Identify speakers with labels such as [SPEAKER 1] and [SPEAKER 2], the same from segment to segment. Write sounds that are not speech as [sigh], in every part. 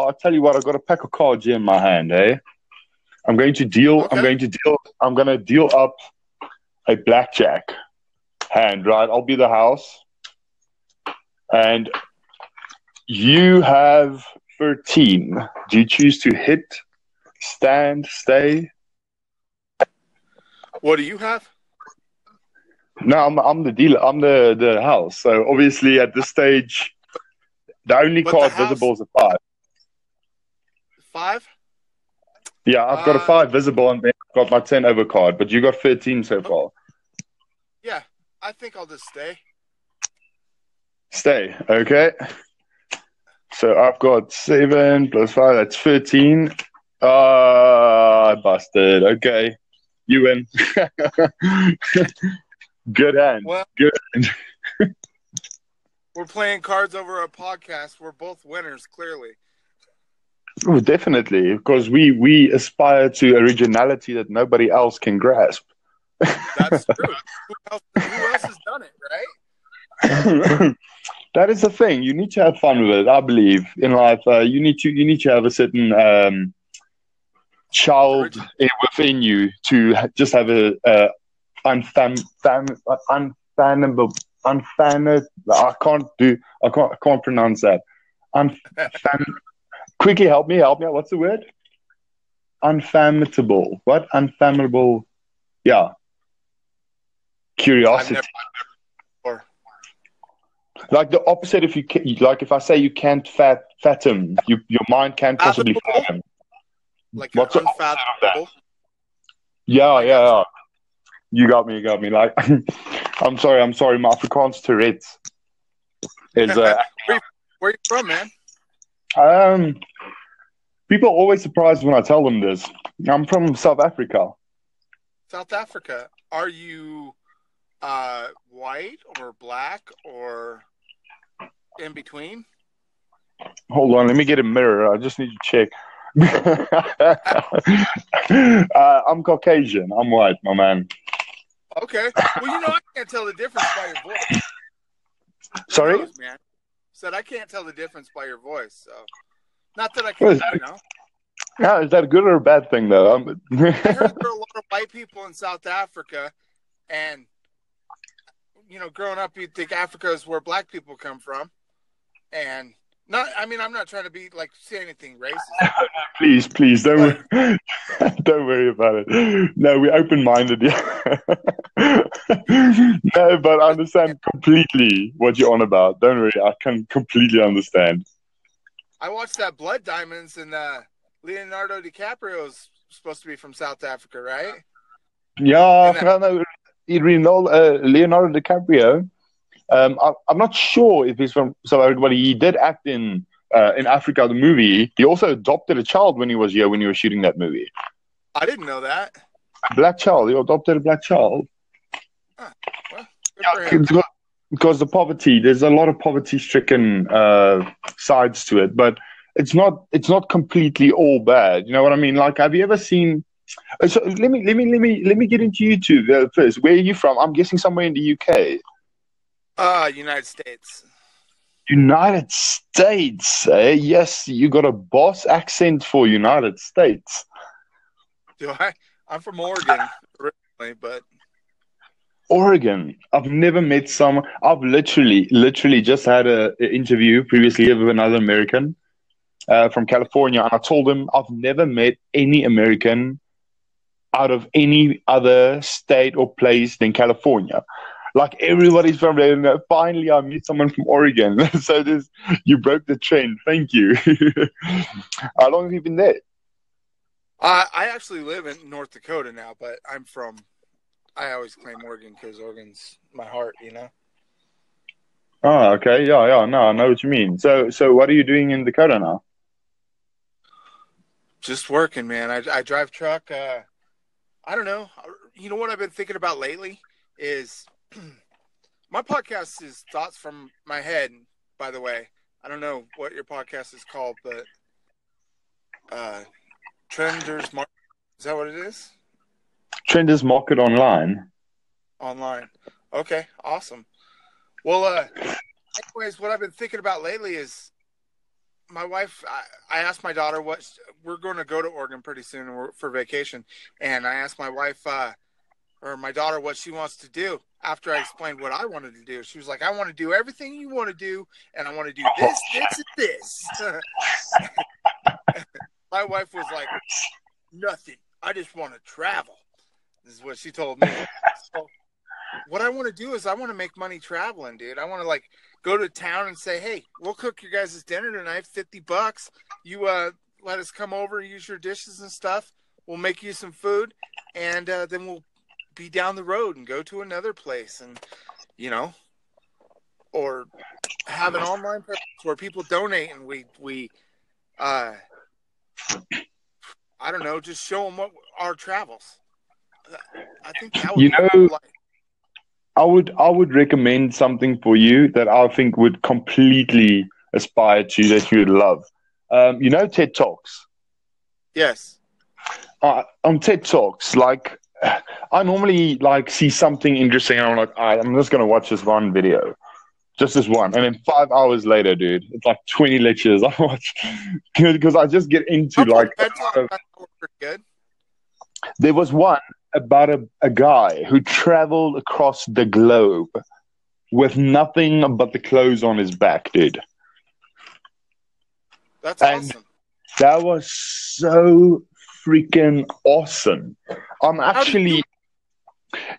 [SPEAKER 1] I'll tell you what. I've got a pack of cards here in my hand. Eh? I'm going to deal.
[SPEAKER 2] Okay.
[SPEAKER 1] I'm going to deal. I'm going to deal up a blackjack hand. Right. I'll be the house, and you have thirteen. Do you choose to hit, stand, stay?
[SPEAKER 2] What do you have?
[SPEAKER 1] No, I'm I'm the dealer. I'm the the house. So obviously at this stage, the only
[SPEAKER 2] But the
[SPEAKER 1] card
[SPEAKER 2] house-
[SPEAKER 1] visible is a five.
[SPEAKER 2] Five?
[SPEAKER 1] Yeah, I've got a
[SPEAKER 2] Uh,
[SPEAKER 1] five visible and then I've got my ten over card, but you got thirteen so far.
[SPEAKER 2] Yeah, I think I'll just stay.
[SPEAKER 1] Stay, okay. So I've got seven plus five, that's thirteen. Ah, I busted. Okay. You win. [laughs] Good hand.
[SPEAKER 2] Well,
[SPEAKER 1] Good. [laughs]
[SPEAKER 2] we're playing cards over a podcast. We're both winners, clearly.
[SPEAKER 1] Oh, definitely, because we we aspire to originality that nobody else can grasp.
[SPEAKER 2] That's [laughs] true. who, else, who else has done it, right?
[SPEAKER 1] that is the thing. You need to have fun with it. I believe in life. Uh, you need to you need to have a certain um, child within you to just have a, a unfam fam unfathomable unfan. I can't do. I can't. I can't pronounce that. Unfam. Quickly help me. Help me. out. What's the word? Unfathomable. What? Unfathomable. Yeah. Curiosity.
[SPEAKER 2] never
[SPEAKER 1] Like the opposite, if you ca- like, if I say you can't fat fathom, you, your mind can't possibly fathom.
[SPEAKER 2] like
[SPEAKER 1] What's the opposite of
[SPEAKER 2] unfathomable.
[SPEAKER 1] Yeah, yeah, yeah. You got me, you got me. Like, [laughs] I'm sorry, I'm sorry. My Afrikaans Tourette's is uh, [laughs]
[SPEAKER 2] Where you from, man?
[SPEAKER 1] Um. People are always surprised when I tell them this. I'm from South Africa.
[SPEAKER 2] South Africa. Are you uh, white or black or in between?
[SPEAKER 1] Hold on, let me get a mirror. I just need to check. [laughs] uh, I'm Caucasian. I'm white, my man.
[SPEAKER 2] Okay. Well, you know, I can't tell the difference by your voice.
[SPEAKER 1] Sorry?
[SPEAKER 2] knows, man. Said I can't tell the difference by your voice. So, not that I can,
[SPEAKER 1] is
[SPEAKER 2] you know.
[SPEAKER 1] Yeah, is that a good or a bad thing, though? I'm-
[SPEAKER 2] I heard [laughs] there are a lot of white people in South Africa, and you know, growing up, you'd think Africa is where black people come from, and not. I mean, I'm not trying to be like say anything racist. [laughs]
[SPEAKER 1] please, please don't worry. [laughs] don't worry about it. No, we're open-minded. Yeah. [laughs] no, but I understand completely what you're on about. Don't worry, I can completely understand.
[SPEAKER 2] I watched that Blood Diamonds, and uh, Leonardo DiCaprio's supposed to be from South Africa, right?
[SPEAKER 1] Yeah,
[SPEAKER 2] that-.
[SPEAKER 1] Leonardo, uh, Leonardo DiCaprio. Um, I, I'm not sure if he's from South Africa, but he did act in uh, in Africa, the movie. He also adopted a child when he was here when he was shooting that movie.
[SPEAKER 2] I didn't know that.
[SPEAKER 1] A black child. He adopted a black child.
[SPEAKER 2] Good for him.
[SPEAKER 1] Because- because the poverty there's a lot of poverty stricken uh sides to it but it's not it's not completely all bad you know what i mean like have you ever seen so let me let me let me let me get into youtube uh, first where are you from i'm guessing somewhere in the uk
[SPEAKER 2] Uh, United States.
[SPEAKER 1] united states eh? yes you got a boss accent for united states
[SPEAKER 2] Do I? I'm from Oregon originally, but
[SPEAKER 1] Oregon. I've never met someone. I've literally, literally just had a, a interview previously with another American uh, from California, and I told him I've never met any American out of any other state or place than California. Like everybody's from there. And finally, I meet someone from Oregon. [laughs] so this, you broke the trend. Thank you. [laughs] How long have you been there?
[SPEAKER 2] uh, I actually live in North Dakota now. But I'm from. I always claim Oregon because Oregon's my heart. You know.
[SPEAKER 1] Oh, okay. Yeah, yeah. No, I know what you mean. So, so what are you doing in Dakota now?
[SPEAKER 2] Just working, man. I, I drive truck. Uh, I don't know. You know what I've been thinking about lately is [clears throat] my podcast is thoughts from my head. By the way, I don't know what your podcast is called, but uh, Trenders Mark. Is that what it is?
[SPEAKER 1] Trenders Market Online.
[SPEAKER 2] Online. Okay, awesome. Well, uh, anyways, what I've been thinking about lately is my wife, I, I asked my daughter what we're going to go to Oregon pretty soon for vacation, and I asked my wife uh, or my daughter what she wants to do. After I explained what I wanted to do, she was like, "I want to do everything you want to do, and I want to do this, this, and this." [laughs] my wife was like, "Nothing. I just want to travel." This is what she told me. So, what I want to do is I want to make money traveling, dude. I want to like go to town and say, "Hey, we'll cook your guys' dinner tonight, fifty bucks. You uh, let us come over, use your dishes and stuff. We'll make you some food, and uh, then we'll be down the road and go to another place, and you know, or have an online where people donate and we we, uh, I don't know, just show them what our travels. I think that would
[SPEAKER 1] you know. Like, I would I would recommend something for you that I think would completely aspire to that you would love. Um, you know TED Talks.
[SPEAKER 2] Yes.
[SPEAKER 1] Uh, on TED Talks, like I normally like see something interesting, and I'm like, right, I'm just gonna watch this one video, just this one, and then five hours later, dude, it's like 20 lectures I watch [laughs] because I just get into like. TED Talk, good. There was one about a, a guy who traveled across the globe with nothing but the clothes on his back, dude.
[SPEAKER 2] That's and awesome.
[SPEAKER 1] That was so freaking awesome. I'm actually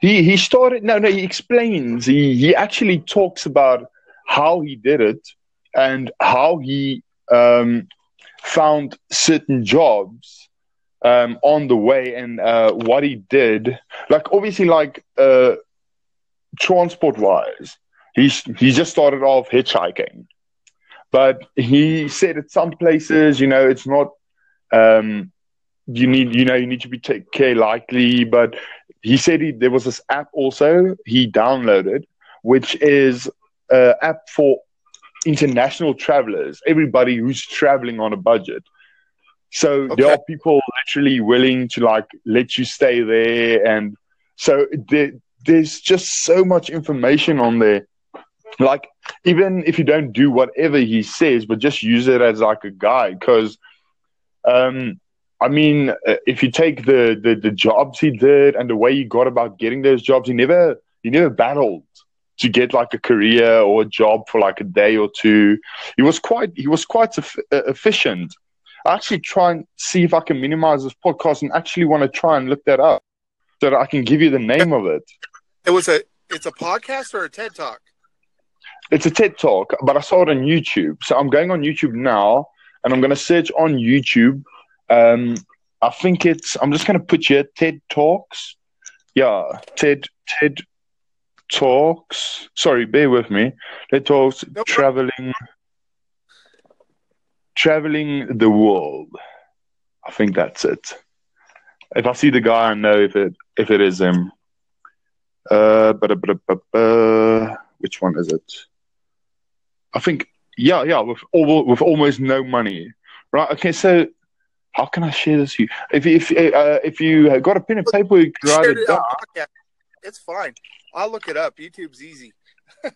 [SPEAKER 1] he he started no no he explains he he actually talks about how he did it and how he um, found certain jobs um, on the way and uh, what he did. Like obviously, like uh, transport wise, he's he just started off hitchhiking, but he said at some places, you know, it's not. Um, you need, you know, you need to be take care lightly. But he said he, there was this app also he downloaded, which is an app for international travelers, everybody who's traveling on a budget. So okay. there are people literally willing to like let you stay there, and so there, there's just so much information on there. Like even if you don't do whatever he says, but just use it as like a guide, because um, I mean, uh, if you take the, the the jobs he did and the way he got about getting those jobs, he never he never battled to get like a career or a job for like a day or two. He was quite he was quite efficient I actually try and see if I can minimize this podcast and actually want to try and look that up so that I can give you the name of it.
[SPEAKER 2] It was a it's a podcast or a TED talk?
[SPEAKER 1] It's a TED talk, but I saw it on YouTube. So I'm going on YouTube now and I'm going to search on YouTube. Um, I think it's, I'm just going to put here TED Talks. Yeah, TED, TED Talks. Sorry, bear with me. TED Talks, no traveling traveling the world. I think that's it. If I see the guy, I know if it if it is him. Uh, which one is it? I think yeah, yeah, with all, with almost no money, right? Okay, so how can I share this? with You if if uh, if you got a pen and paper, you can write it down.
[SPEAKER 2] It's fine. I'll look it up. YouTube's easy. [laughs]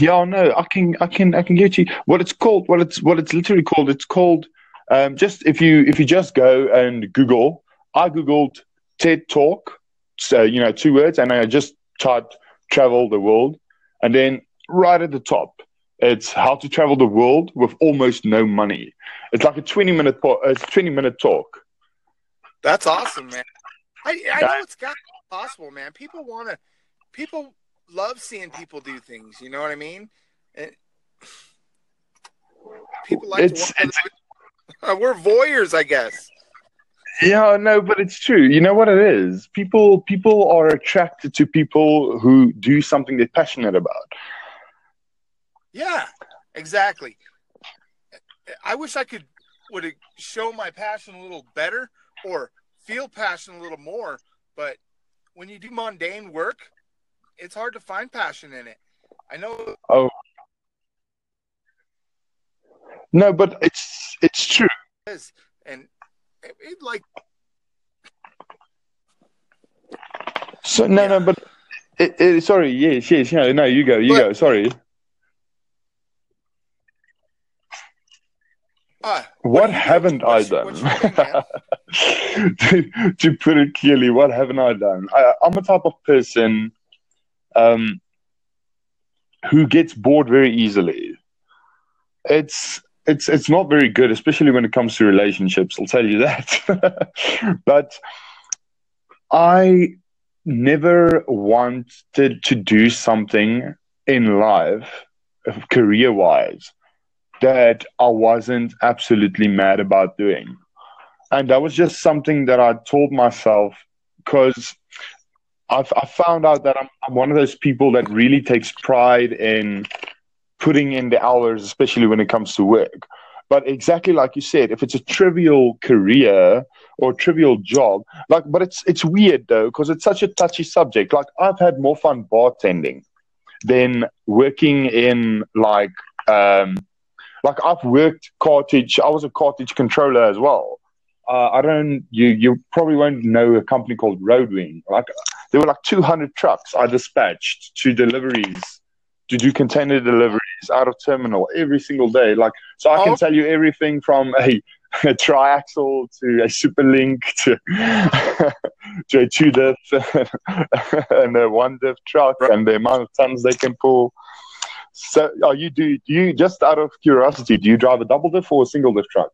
[SPEAKER 1] Yeah, no, I can, I can, I can get you what it's called. What it's, what it's literally called. It's called. Um, just if you if you just go and Google, I googled TED Talk, so you know two words, and I just typed travel the world, and then right at the top, it's how to travel the world with almost no money. It's like a twenty minute, po- it's a twenty minute talk.
[SPEAKER 2] That's awesome, man. I, I know it's got possible, man. People want to, people love seeing people do things. You know what I mean? And people like it's. Uh, [laughs] we're voyeurs, I guess.
[SPEAKER 1] Yeah, no, but it's true. You know what it is? People people are attracted to people who do something they're passionate about.
[SPEAKER 2] Yeah, exactly. I wish I could would show my passion a little better or feel passion a little more, but when you do mundane work, it's hard to find passion in it. I know.
[SPEAKER 1] Oh. No, but it's it's true.
[SPEAKER 2] It is. And it, it like.
[SPEAKER 1] So no, yeah. no, but it, it, sorry, yes, yes, no, no, you go, you but, go. Sorry. What haven't I done? [laughs] to, to, put it clearly, what haven't I done? I, am a type of person um, who gets bored very easily. It's it's it's not very good, especially when it comes to relationships. I'll tell you that. [laughs] but I never wanted to do something in life, career wise, that I wasn't absolutely mad about doing. And that was just something that I told myself because I found out that I'm, I'm one of those people that really takes pride in putting in the hours, especially when it comes to work. But exactly like you said, if it's a trivial career or trivial job, like, but it's it's weird though because it's such a touchy subject. Like, I've had more fun bartending than working in like um, like I've worked cartage. I was a cartage controller as well. Uh, I don't. You you probably won't know a company called Roadwing. Like there were like 200 trucks I dispatched to deliveries to do container deliveries out of terminal every single day. Like so, I can oh. tell you everything from a, [laughs] a triaxle to a superlink to [laughs] to a two diff [laughs] and a one diff truck and the amount of tons they can pull. So, are you do, do you just out of curiosity, do you drive a double diff or a single diff truck?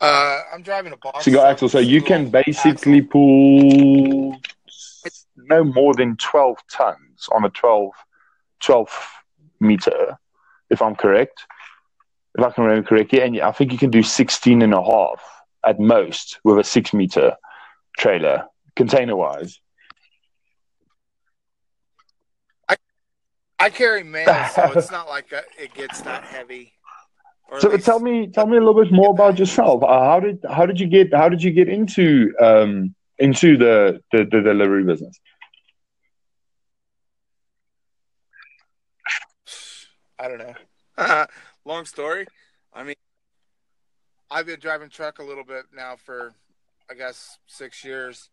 [SPEAKER 2] Uh, I'm driving a box.
[SPEAKER 1] Single axle, so you can basically axle. pull no more than 12 tons on a 12, 12 meter, if I'm correct. If I can remember correctly, and I think you can do 16 and a half at most with a six meter trailer, container wise.
[SPEAKER 2] I carry mail, so [laughs] it's not like a, it gets that heavy.
[SPEAKER 1] So tell me, tell me a little bit more about yourself. Uh, how did how did you get how did you get into um, into the, the, the delivery business?
[SPEAKER 2] I don't know. [laughs] Long story. I mean, I've been driving truck a little bit now for, I guess, six years,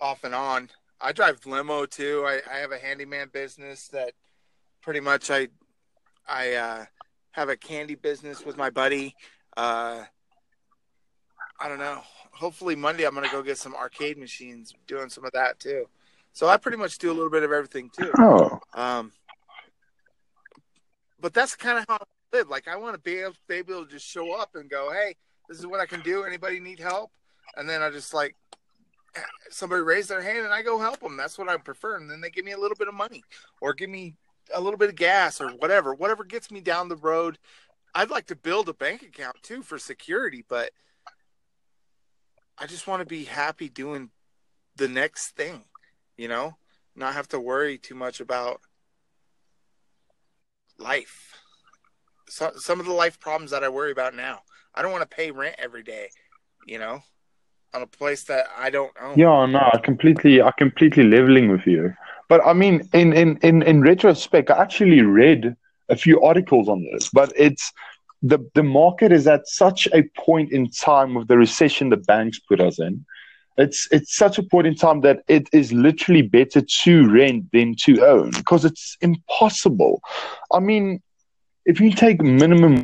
[SPEAKER 2] off and on. I drive limo too. I, I have a handyman business that pretty much I I uh, have a candy business with my buddy. Uh, I don't know. Hopefully Monday I'm gonna go get some arcade machines, doing some of that too. So I pretty much do a little bit of everything too.
[SPEAKER 1] Oh.
[SPEAKER 2] Um, but that's kind of how I live. Like I want to be able, be able to just show up and go, "Hey, this is what I can do. Anybody need help?" And then I just like somebody raise their hand and I go help them. That's what I prefer. And then they give me a little bit of money or give me a little bit of gas or whatever, whatever gets me down the road. I'd like to build a bank account too for security, but I just want to be happy doing the next thing, you know, not have to worry too much about life. So, some of the life problems that I worry about now. I don't want to pay rent every day, you know on a place that I don't own.
[SPEAKER 1] Yeah, no, I completely, I completely leveling with you. But I mean, in in in in retrospect, I actually read a few articles on this, but it's the the market is at such a point in time with the recession the banks put us in. It's it's such a point in time that it is literally better to rent than to own because it's impossible. I mean, if you take minimum